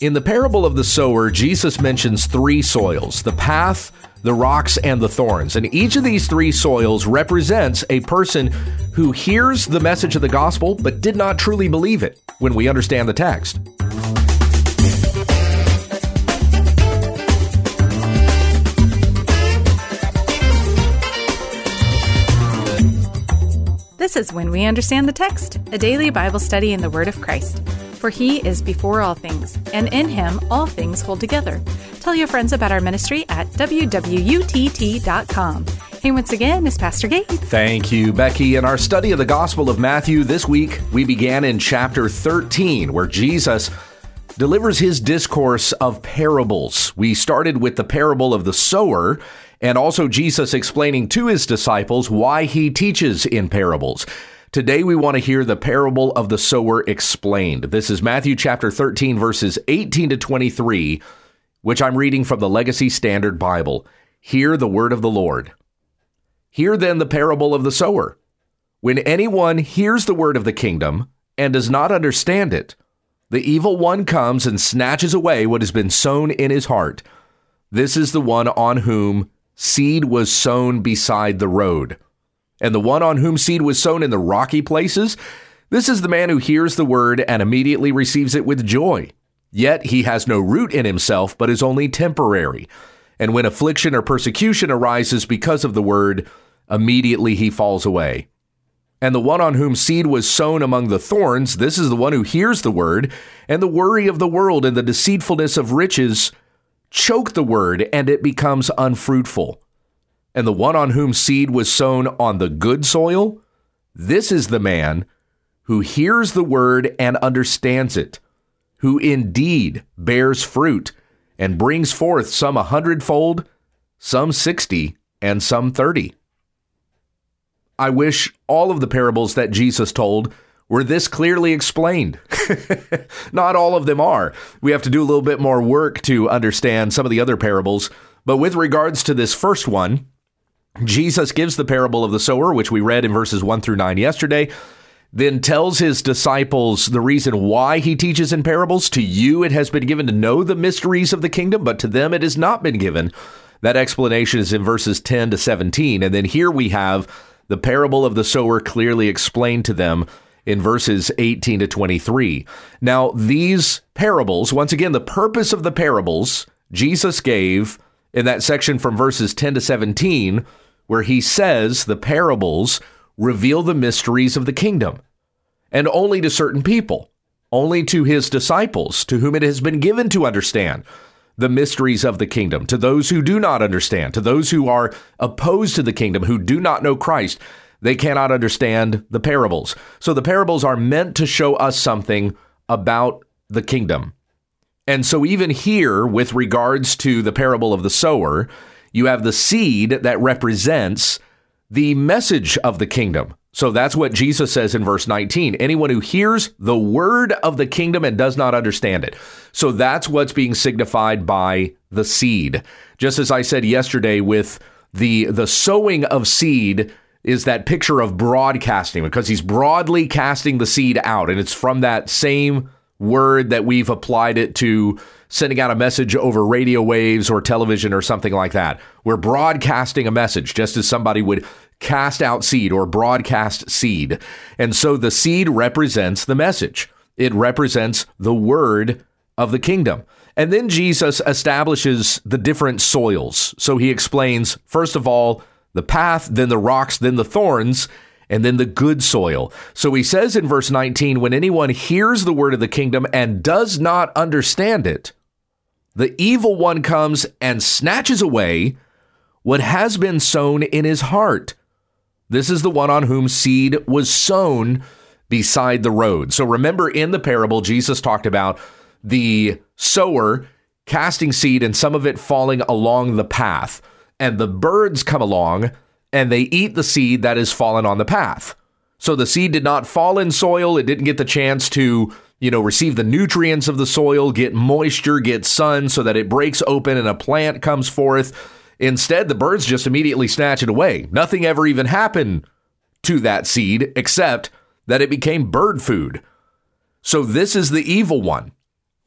In the parable of the sower, Jesus mentions three soils the path, the rocks, and the thorns. And each of these three soils represents a person who hears the message of the gospel but did not truly believe it when we understand the text. This is When We Understand the Text, a daily Bible study in the Word of Christ. For he is before all things, and in him all things hold together. Tell your friends about our ministry at wwutt.com. Hey, once again, it's Pastor Gabe. Thank you, Becky. In our study of the Gospel of Matthew this week, we began in chapter 13, where Jesus delivers his discourse of parables. We started with the parable of the sower, and also Jesus explaining to his disciples why he teaches in parables. Today we want to hear the parable of the sower explained. This is Matthew chapter 13, verses 18 to 23, which I'm reading from the Legacy Standard Bible. Hear the word of the Lord. Hear then the parable of the sower. When anyone hears the word of the kingdom and does not understand it, the evil one comes and snatches away what has been sown in his heart. This is the one on whom seed was sown beside the road. And the one on whom seed was sown in the rocky places, this is the man who hears the word and immediately receives it with joy. Yet he has no root in himself, but is only temporary. And when affliction or persecution arises because of the word, immediately he falls away. And the one on whom seed was sown among the thorns, this is the one who hears the word, and the worry of the world and the deceitfulness of riches choke the word, and it becomes unfruitful and the one on whom seed was sown on the good soil, this is the man who hears the word and understands it, who indeed bears fruit and brings forth some a hundredfold, some sixty, and some thirty. I wish all of the parables that Jesus told were this clearly explained. Not all of them are. We have to do a little bit more work to understand some of the other parables. But with regards to this first one, Jesus gives the parable of the sower, which we read in verses 1 through 9 yesterday, then tells his disciples the reason why he teaches in parables. To you, it has been given to know the mysteries of the kingdom, but to them it has not been given. That explanation is in verses 10 to 17. And then here we have the parable of the sower clearly explained to them in verses 18 to 23. Now, these parables, once again, the purpose of the parables Jesus gave in that section from verses 10 to 17 where he says the parables reveal the mysteries of the kingdom, and only to certain people, only to his disciples, to whom it has been given to understand the mysteries of the kingdom, to those who do not understand, to those who are opposed to the kingdom, who do not know Christ. They cannot understand the parables. So the parables are meant to show us something about the kingdom. And so, even here, with regards to the parable of the sower, you have the seed that represents the message of the kingdom. So that's what Jesus says in verse 19. Anyone who hears the word of the kingdom and does not understand it. So that's what's being signified by the seed. Just as I said yesterday with the the sowing of seed is that picture of broadcasting because he's broadly casting the seed out and it's from that same word that we've applied it to sending out a message over radio waves or television or something like that. We're broadcasting a message just as somebody would cast out seed or broadcast seed. And so the seed represents the message. It represents the word of the kingdom. And then Jesus establishes the different soils. So he explains, first of all, the path, then the rocks, then the thorns, and then the good soil. So he says in verse 19, when anyone hears the word of the kingdom and does not understand it, the evil one comes and snatches away what has been sown in his heart. This is the one on whom seed was sown beside the road. So remember in the parable, Jesus talked about the sower casting seed and some of it falling along the path. And the birds come along and they eat the seed that has fallen on the path. So the seed did not fall in soil. It didn't get the chance to you know, receive the nutrients of the soil, get moisture, get sun so that it breaks open and a plant comes forth. Instead, the birds just immediately snatch it away. Nothing ever even happened to that seed except that it became bird food. So this is the evil one.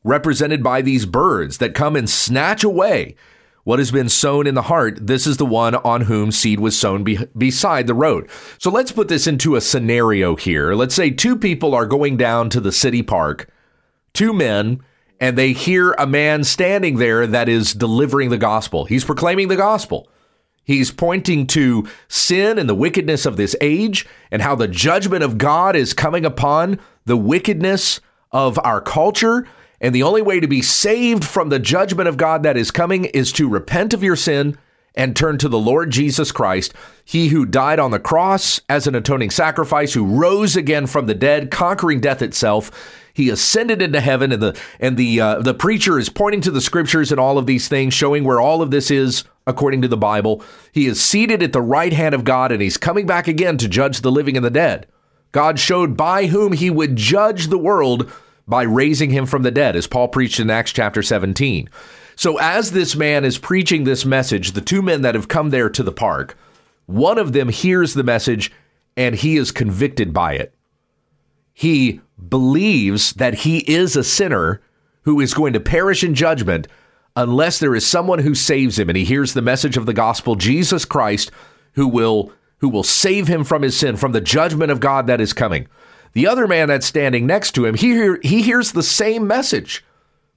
represented by these birds that come and snatch away what has been sown in the heart, this is the one on whom seed was sown be- beside the road. So let's put this into a scenario here. Let's say two people are going down to the city park, two men, and they hear a man standing there that is delivering the gospel. He's proclaiming the gospel. He's pointing to sin and the wickedness of this age and how the judgment of God is coming upon the wickedness of our culture and the only way to be saved from the judgment of God that is coming is to repent of your sin and turn to the Lord Jesus Christ, he who died on the cross as an atoning sacrifice, who rose again from the dead, conquering death itself. He ascended into heaven, and the and the uh, the preacher is pointing to the scriptures and all of these things, showing where all of this is according to the Bible. He is seated at the right hand of God, and he's coming back again to judge the living and the dead. God showed by whom he would judge the world by raising him from the dead, as Paul preached in Acts chapter 17. So, as this man is preaching this message, the two men that have come there to the park, one of them hears the message and he is convicted by it. He believes that he is a sinner who is going to perish in judgment unless there is someone who saves him and he hears the message of the gospel Jesus Christ who will who will save him from his sin from the judgment of God that is coming. The other man that's standing next to him, he, hear, he hears the same message,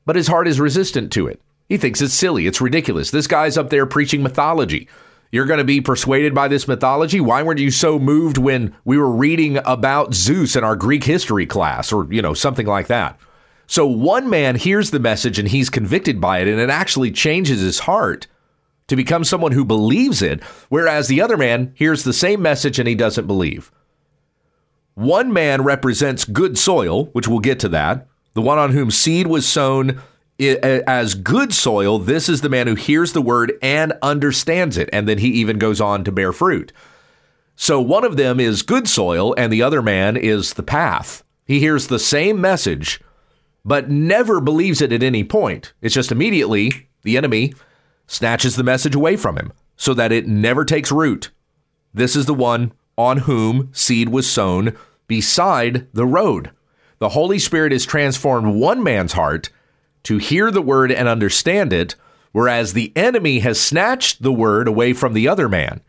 but his heart is resistant to it. He thinks it's silly, it's ridiculous. This guy's up there preaching mythology. You're going to be persuaded by this mythology? Why weren't you so moved when we were reading about Zeus in our Greek history class or, you know, something like that? So one man hears the message and he's convicted by it, and it actually changes his heart to become someone who believes it, whereas the other man hears the same message and he doesn't believe. One man represents good soil, which we'll get to that. The one on whom seed was sown as good soil, this is the man who hears the word and understands it. And then he even goes on to bear fruit. So one of them is good soil, and the other man is the path. He hears the same message, but never believes it at any point. It's just immediately the enemy snatches the message away from him so that it never takes root. This is the one on whom seed was sown beside the road. The Holy Spirit has transformed one man's heart to hear the word and understand it, whereas the enemy has snatched the word away from the other man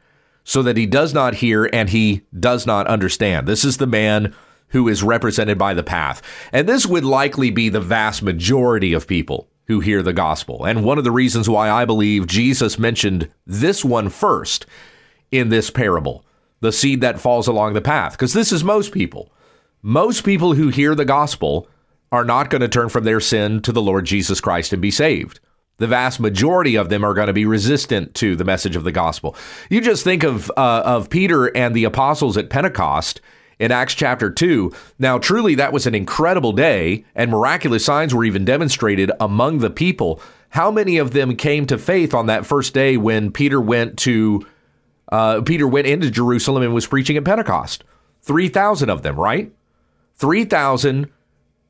so that he does not hear and he does not understand. This is the man who is represented by the path. And this would likely be the vast majority of people who hear the gospel. And one of the reasons why I believe Jesus mentioned this one first in this parable the seed that falls along the path. Because this is most people. Most people who hear the gospel are not going to turn from their sin to the Lord Jesus Christ and be saved. The vast majority of them are going to be resistant to the message of the gospel. You just think of uh, of Peter and the apostles at Pentecost in Acts chapter 2. Now, truly, that was an incredible day, and miraculous signs were even demonstrated among the people. How many of them came to faith on that first day when Peter went to uh, Peter went into Jerusalem and was preaching at Pentecost. 3,000 of them, right? 3,000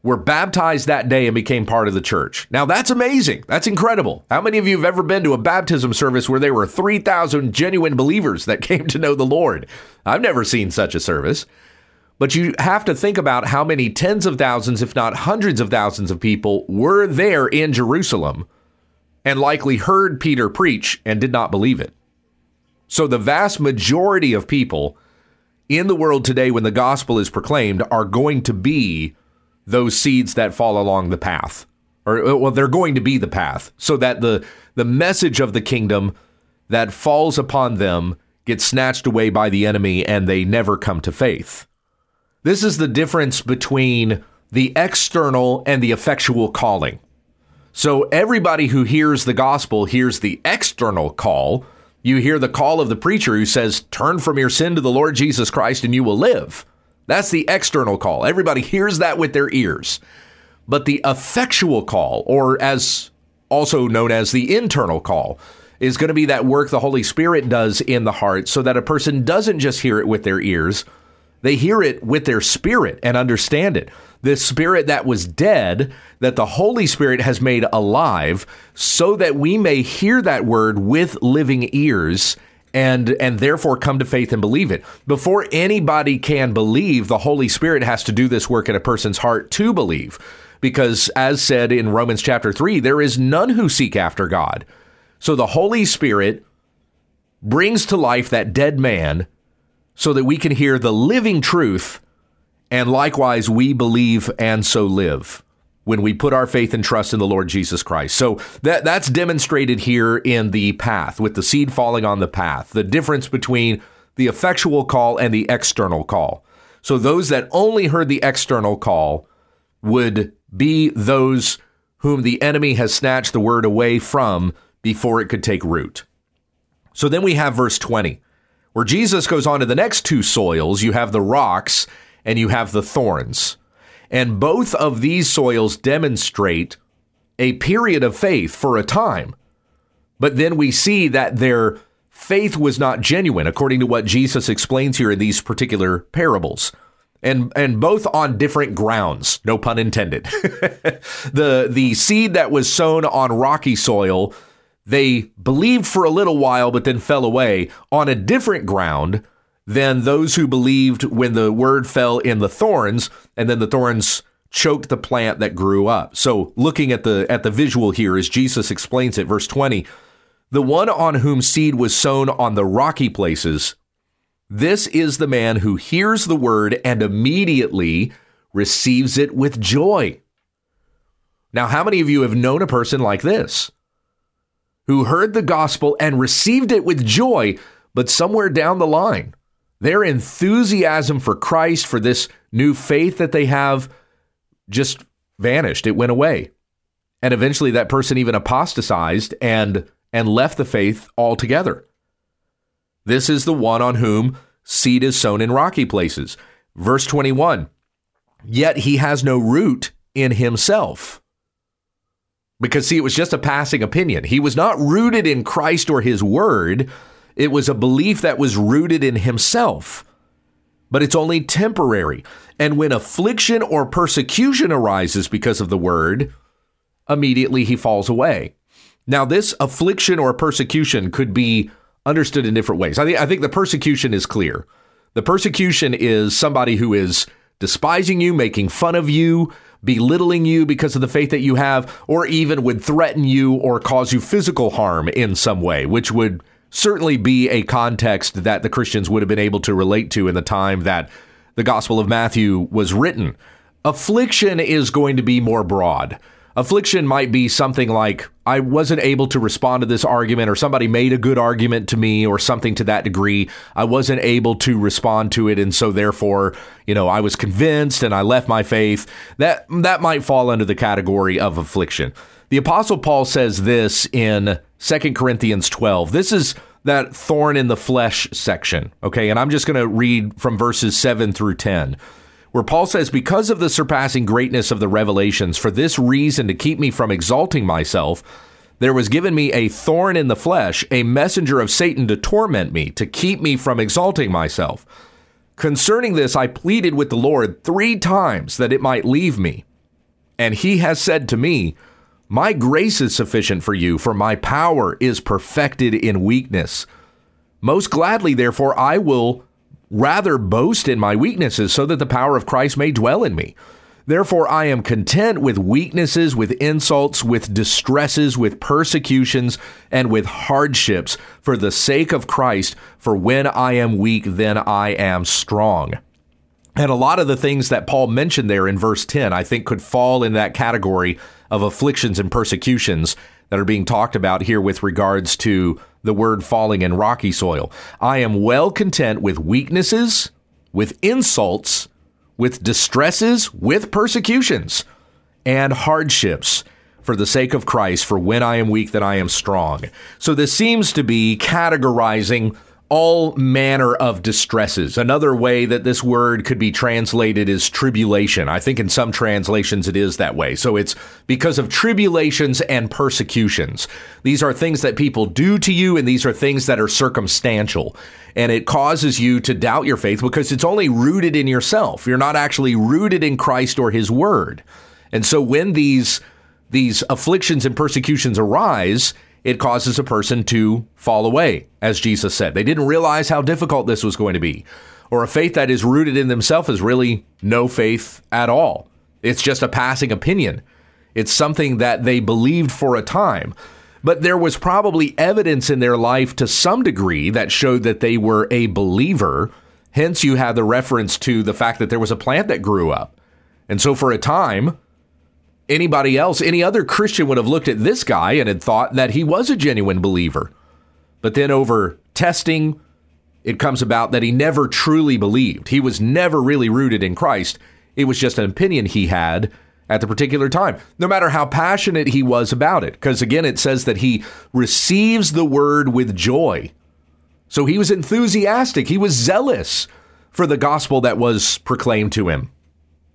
were baptized that day and became part of the church. Now, that's amazing. That's incredible. How many of you have ever been to a baptism service where there were 3,000 genuine believers that came to know the Lord? I've never seen such a service. But you have to think about how many tens of thousands, if not hundreds of thousands of people were there in Jerusalem and likely heard Peter preach and did not believe it. So the vast majority of people in the world today, when the gospel is proclaimed, are going to be those seeds that fall along the path. Or uh, well, they're going to be the path, so that the the message of the kingdom that falls upon them gets snatched away by the enemy and they never come to faith. This is the difference between the external and the effectual calling. So everybody who hears the gospel hears the external call, you hear the call of the preacher who says, Turn from your sin to the Lord Jesus Christ and you will live. That's the external call. Everybody hears that with their ears. But the effectual call, or as also known as the internal call, is going to be that work the Holy Spirit does in the heart so that a person doesn't just hear it with their ears, they hear it with their spirit and understand it the spirit that was dead, that the Holy Spirit has made alive, so that we may hear that word with living ears and and therefore come to faith and believe it. Before anybody can believe, the Holy Spirit has to do this work in a person's heart to believe. because as said in Romans chapter 3, there is none who seek after God. So the Holy Spirit brings to life that dead man so that we can hear the living truth and likewise we believe and so live when we put our faith and trust in the Lord Jesus Christ. So that that's demonstrated here in the path with the seed falling on the path. The difference between the effectual call and the external call. So those that only heard the external call would be those whom the enemy has snatched the word away from before it could take root. So then we have verse 20, where Jesus goes on to the next two soils. You have the rocks and you have the thorns. And both of these soils demonstrate a period of faith for a time. But then we see that their faith was not genuine, according to what Jesus explains here in these particular parables. And, and both on different grounds, no pun intended. the, the seed that was sown on rocky soil, they believed for a little while, but then fell away on a different ground than those who believed when the word fell in the thorns and then the thorns choked the plant that grew up. So looking at the at the visual here as Jesus explains it verse 20 the one on whom seed was sown on the rocky places this is the man who hears the word and immediately receives it with joy. Now how many of you have known a person like this who heard the gospel and received it with joy but somewhere down the line their enthusiasm for Christ, for this new faith that they have, just vanished. It went away. And eventually that person even apostatized and, and left the faith altogether. This is the one on whom seed is sown in rocky places. Verse 21 Yet he has no root in himself. Because, see, it was just a passing opinion. He was not rooted in Christ or his word it was a belief that was rooted in himself. But it's only temporary. And when affliction or persecution arises because of the word, immediately he falls away. Now, this affliction or persecution could be understood in different ways. I, th- I think the persecution is clear. The persecution is somebody who is despising you, making fun of you, belittling you because of the faith that you have, or even would threaten you or cause you physical harm in some way, which would certainly be a context that the Christians would have been able to relate to in the time that the Gospel of Matthew was written. Affliction is going to be more broad. Affliction might be something like, I wasn't able to respond to this argument, or somebody made a good argument to me, or something to that degree. I wasn't able to respond to it, and so therefore, you know, I was convinced and I left my faith. That that might fall under the category of affliction. The Apostle Paul says this in 2 Corinthians 12. This is that thorn in the flesh section, okay? And I'm just going to read from verses 7 through 10, where Paul says, Because of the surpassing greatness of the revelations, for this reason to keep me from exalting myself, there was given me a thorn in the flesh, a messenger of Satan to torment me, to keep me from exalting myself. Concerning this, I pleaded with the Lord three times that it might leave me. And he has said to me, my grace is sufficient for you, for my power is perfected in weakness. Most gladly, therefore, I will rather boast in my weaknesses, so that the power of Christ may dwell in me. Therefore, I am content with weaknesses, with insults, with distresses, with persecutions, and with hardships for the sake of Christ. For when I am weak, then I am strong. And a lot of the things that Paul mentioned there in verse 10, I think, could fall in that category of afflictions and persecutions that are being talked about here with regards to the word falling in rocky soil. I am well content with weaknesses, with insults, with distresses, with persecutions, and hardships for the sake of Christ, for when I am weak, then I am strong. So this seems to be categorizing all manner of distresses. Another way that this word could be translated is tribulation. I think in some translations it is that way. So it's because of tribulations and persecutions. These are things that people do to you, and these are things that are circumstantial. And it causes you to doubt your faith because it's only rooted in yourself. You're not actually rooted in Christ or his word. And so when these these afflictions and persecutions arise, it causes a person to fall away, as Jesus said. They didn't realize how difficult this was going to be. Or a faith that is rooted in themselves is really no faith at all. It's just a passing opinion. It's something that they believed for a time. But there was probably evidence in their life to some degree that showed that they were a believer. Hence, you have the reference to the fact that there was a plant that grew up. And so, for a time, anybody else, any other Christian would have looked at this guy and had thought that he was a genuine believer. But then, over testing, it comes about that he never truly believed. He was never really rooted in Christ. It was just an opinion he had at the particular time, no matter how passionate he was about it. Because again, it says that he receives the word with joy. So he was enthusiastic, he was zealous for the gospel that was proclaimed to him.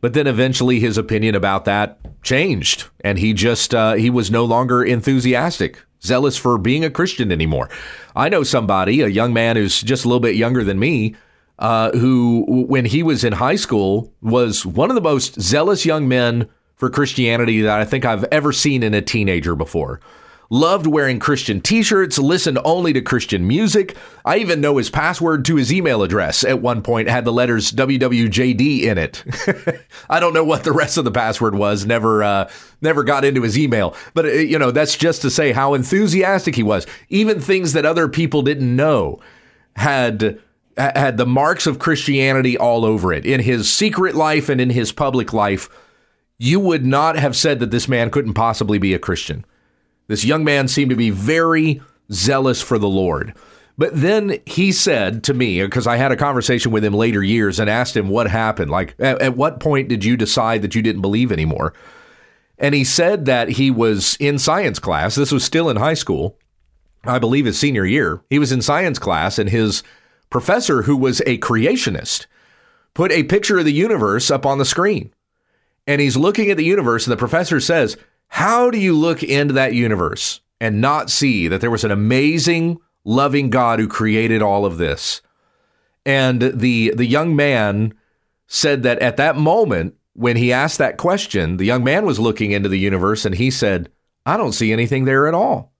But then eventually his opinion about that changed, and he just uh, he was no longer enthusiastic, zealous for being a Christian anymore. I know somebody, a young man who's just a little bit younger than me, uh, who, when he was in high school, was one of the most zealous young men for Christianity that I think I've ever seen in a teenager before. Loved wearing Christian t shirts, listened only to Christian music. I even know his password to his email address at one point had the letters WWJD in it. I don't know what the rest of the password was, never, uh, never got into his email. But, uh, you know, that's just to say how enthusiastic he was. Even things that other people didn't know had had the marks of Christianity all over it in his secret life and in his public life you would not have said that this man couldn't possibly be a Christian. This young man seemed to be very zealous for the Lord. But then he said to me, because I had a conversation with him later years and asked him what happened. Like, at, at, what point did you decide that you didn't believe anymore? And he said that he was in science class. This was still in high school, I believe his senior year. He was in science class, and his professor, who was a creationist, put a picture of the universe up on the screen and he's looking at the universe, and the professor says, How do you look into that universe and not see that there was an amazing, loving God who created all of this? And the the young man said that at that moment, when he asked that question, the young man was looking into the universe and he said, I don't see anything there at all.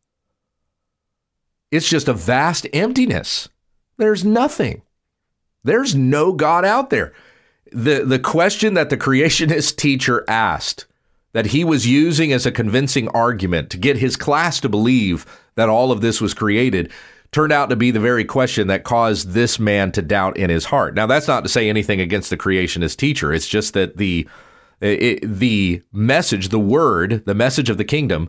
It's just a vast emptiness. There's nothing. There's no God out there the the question that the creationist teacher asked that he was using as a convincing argument to get his class to believe that all of this was created turned out to be the very question that caused this man to doubt in his heart. Now that's not to say anything against the creationist teacher. It's just that the it, the message, the word, the message of the kingdom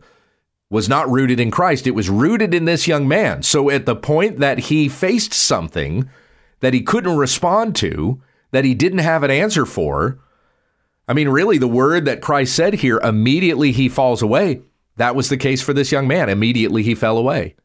was not rooted in Christ. It was rooted in this young man. So at the point that he faced something that he couldn't respond to, that he didn't have an answer for. I mean, really, the word that Christ said here, immediately he falls away, that was the case for this young man. Immediately he fell away.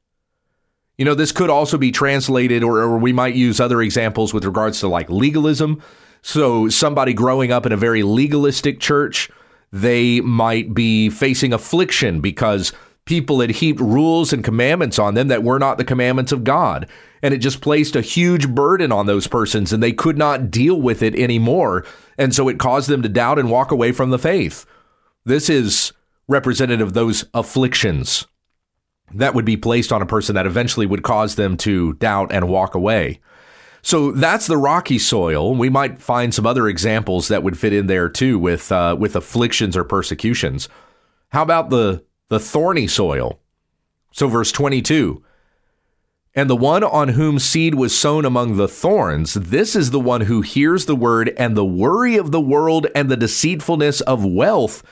You know, this could also be translated, or, or we might use other examples with regards to like legalism. So, somebody growing up in a very legalistic church, they might be facing affliction because people had heaped rules and commandments on them that were not the commandments of God and it just placed a huge burden on those persons and they could not deal with it anymore. And so it caused them to doubt and walk away from the faith. This is representative of those afflictions that would be placed on a person that eventually would cause them to doubt and walk away. So that's the rocky soil. We might find some other examples that would fit in there too with uh, with afflictions or persecutions. How about the the thorny soil? So verse 22 and the one on whom seed was sown among the thorns, this is the one who hears the word, and the worry of the world and the deceitfulness of wealth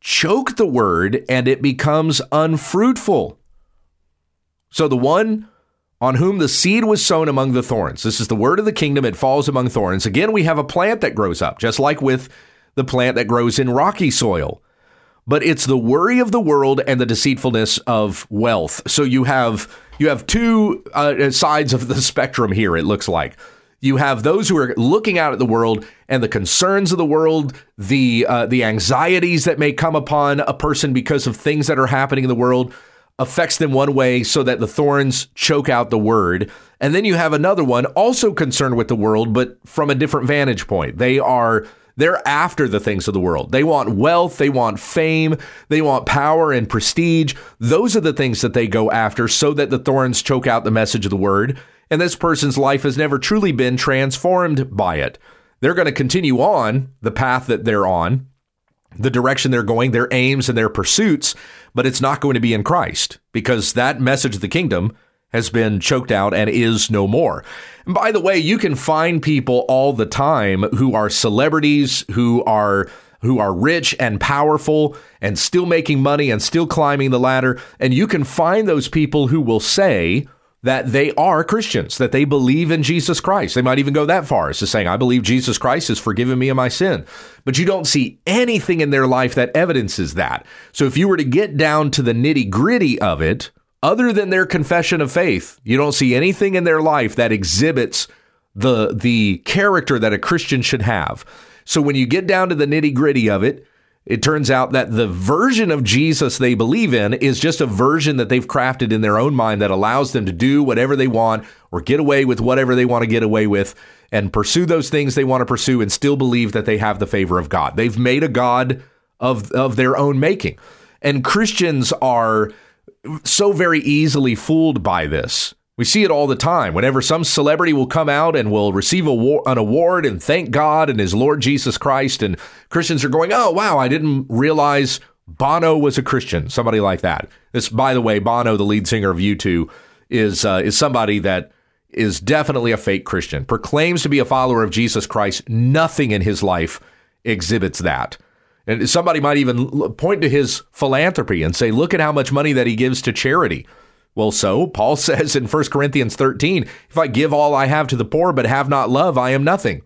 choke the word, and it becomes unfruitful. So the one on whom the seed was sown among the thorns, this is the word of the kingdom, it falls among thorns. Again, we have a plant that grows up, just like with the plant that grows in rocky soil. But it's the worry of the world and the deceitfulness of wealth. So you have you have two uh, sides of the spectrum here, it looks like. You have those who are looking out at the world and the concerns of the world, the uh, the anxieties that may come upon a person because of things that are happening in the world affects them one way so that the thorns choke out the word. And then you have another one also concerned with the world, but from a different vantage point. They are they're after the things of the world. They want wealth, they want fame, they want power and prestige. Those are the things that they go after so that the thorns choke out the message of the word. And this person's life has never truly been transformed by it. They're going to continue on the path that they're on, the direction they're going, their aims and their pursuits, but it's not going to be in Christ because that message of the kingdom has been choked out and is no more. And by the way, you can find people all the time who are celebrities, who are who are rich and powerful and still making money and still climbing the ladder, and you can find those people who will say that they are Christians, that they believe in Jesus Christ. They might even go that far as to saying, I believe Jesus Christ has forgiven me of my sin. But you don't see anything in their life that evidences that. So if you were to get down to the nitty gritty of it, other than their confession of faith, you don't see anything in their life that exhibits the, the character that a Christian should have. So when you get down to the nitty gritty of it, it turns out that the version of Jesus they believe in is just a version that they've crafted in their own mind that allows them to do whatever they want or get away with whatever they want to get away with and pursue those things they want to pursue and still believe that they have the favor of God. They've made a God of, of their own making. And Christians are so very easily fooled by this. We see it all the time. Whenever some celebrity will come out and will receive a, an award and thank God and his Lord Jesus Christ, and Christians are going, "Oh wow, I didn't realize Bono was a Christian." Somebody like that. This, by the way, Bono, the lead singer of U2, is uh, is somebody that is definitely a fake Christian. Proclaims to be a follower of Jesus Christ. Nothing in his life exhibits that. And somebody might even point to his philanthropy and say, "Look at how much money that he gives to charity." Well, so Paul says in 1 Corinthians 13, if I give all I have to the poor but have not love, I am nothing.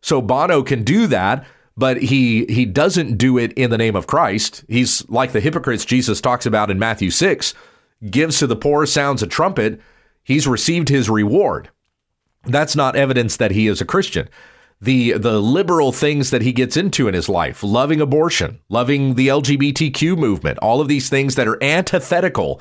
So Bono can do that, but he he doesn't do it in the name of Christ. He's like the hypocrites Jesus talks about in Matthew 6, gives to the poor, sounds a trumpet, he's received his reward. That's not evidence that he is a Christian. The the liberal things that he gets into in his life, loving abortion, loving the LGBTQ movement, all of these things that are antithetical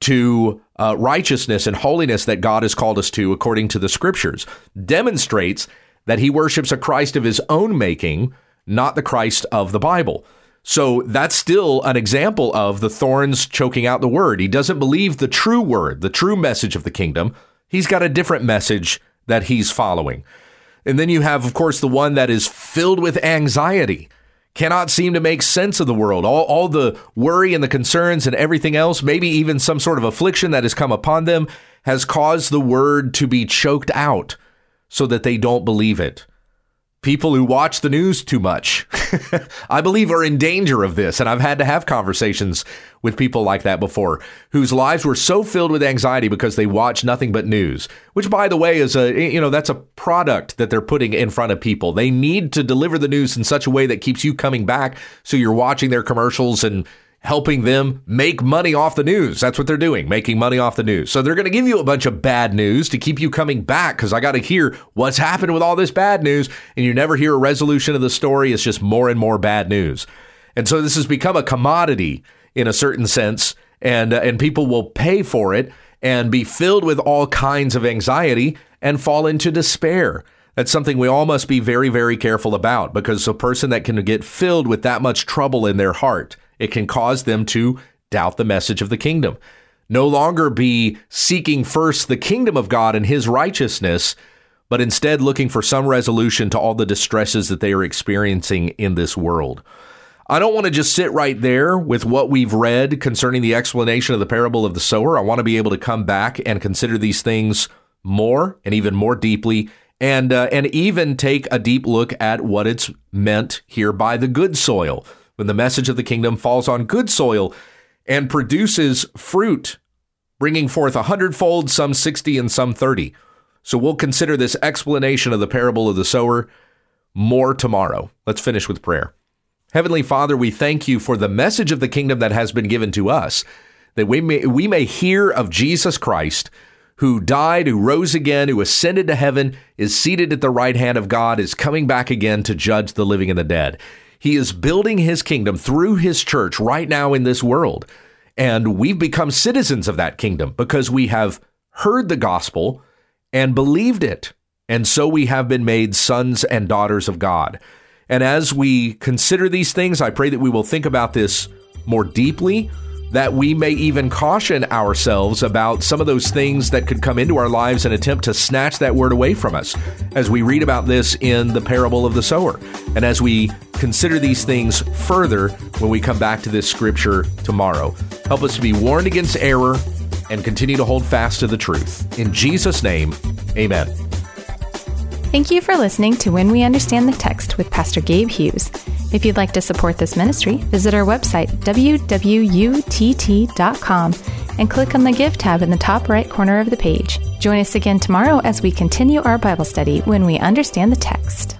to uh, righteousness and holiness that God has called us to according to the scriptures, demonstrates that he worships a Christ of his own making, not the Christ of the Bible. So that's still an example of the thorns choking out the word. He doesn't believe the true word, the true message of the kingdom. He's got a different message that he's following. And then you have, of course, the one that is filled with anxiety cannot seem to make sense of the world. All, all the worry and the concerns and everything else, maybe even some sort of affliction that has come upon them, has caused the word to be choked out so that they don't believe it people who watch the news too much, I believe are in danger of this. And I've had to have conversations with people like that before whose lives were so filled with anxiety because they watch nothing but news, which by the way is a, you know, that's a product that they're putting in front of people. They need to deliver the news in such a way that keeps you coming back. So you're watching their commercials and helping them make money off the news. That's what they're doing, making money off the news. So they're going to give you a bunch of bad news to keep you coming back because I got to hear what's happened with all this bad news. And you never hear a resolution of the story. It's just more and more bad news. And so this has become a commodity in a certain sense, and, uh, and people will pay for it and be filled with all kinds of anxiety and fall into despair. That's something we all must be very, very careful about because a person that can get filled with that much trouble in their heart it can cause them to doubt the message of the kingdom. No longer be seeking first the kingdom of God and his righteousness, but instead looking for some resolution to all the distresses that they are experiencing in this world. I don't want to just sit right there with what we've read concerning the explanation of the parable of the sower. I want to be able to come back and consider these things more and even more deeply and uh, and even take a deep look at what it's meant here by the good soil when the message of the kingdom falls on good soil and produces fruit, bringing forth a hundredfold, some 60, and some 30. So we'll consider this explanation of the parable of the sower more tomorrow. Let's finish with prayer. Heavenly Father, we thank you for the message of the kingdom that has been given to us, that we may, we may hear of Jesus Christ, who died, who rose again, who ascended to heaven, is seated at the right hand of God, is coming back again to judge the living and the dead. He is building his kingdom through his church right now in this world. And we've become citizens of that kingdom because we have heard the gospel and believed it. And so we have been made sons and daughters of God. And as we consider these things, I pray that we will think about this more deeply, that we may even caution ourselves about some of those things that could come into our lives and attempt to snatch that word away from us as we read about this in the parable of the sower. And as we consider these things further when we come back to this scripture tomorrow, help us to be warned against error and continue to hold fast to the truth. In Jesus' name, amen. Thank you for listening to When We Understand the Text with Pastor Gabe Hughes. If you'd like to support this ministry, visit our website, wwutt.com, and click on the Give tab in the top right corner of the page. Join us again tomorrow as we continue our Bible study when we understand the text.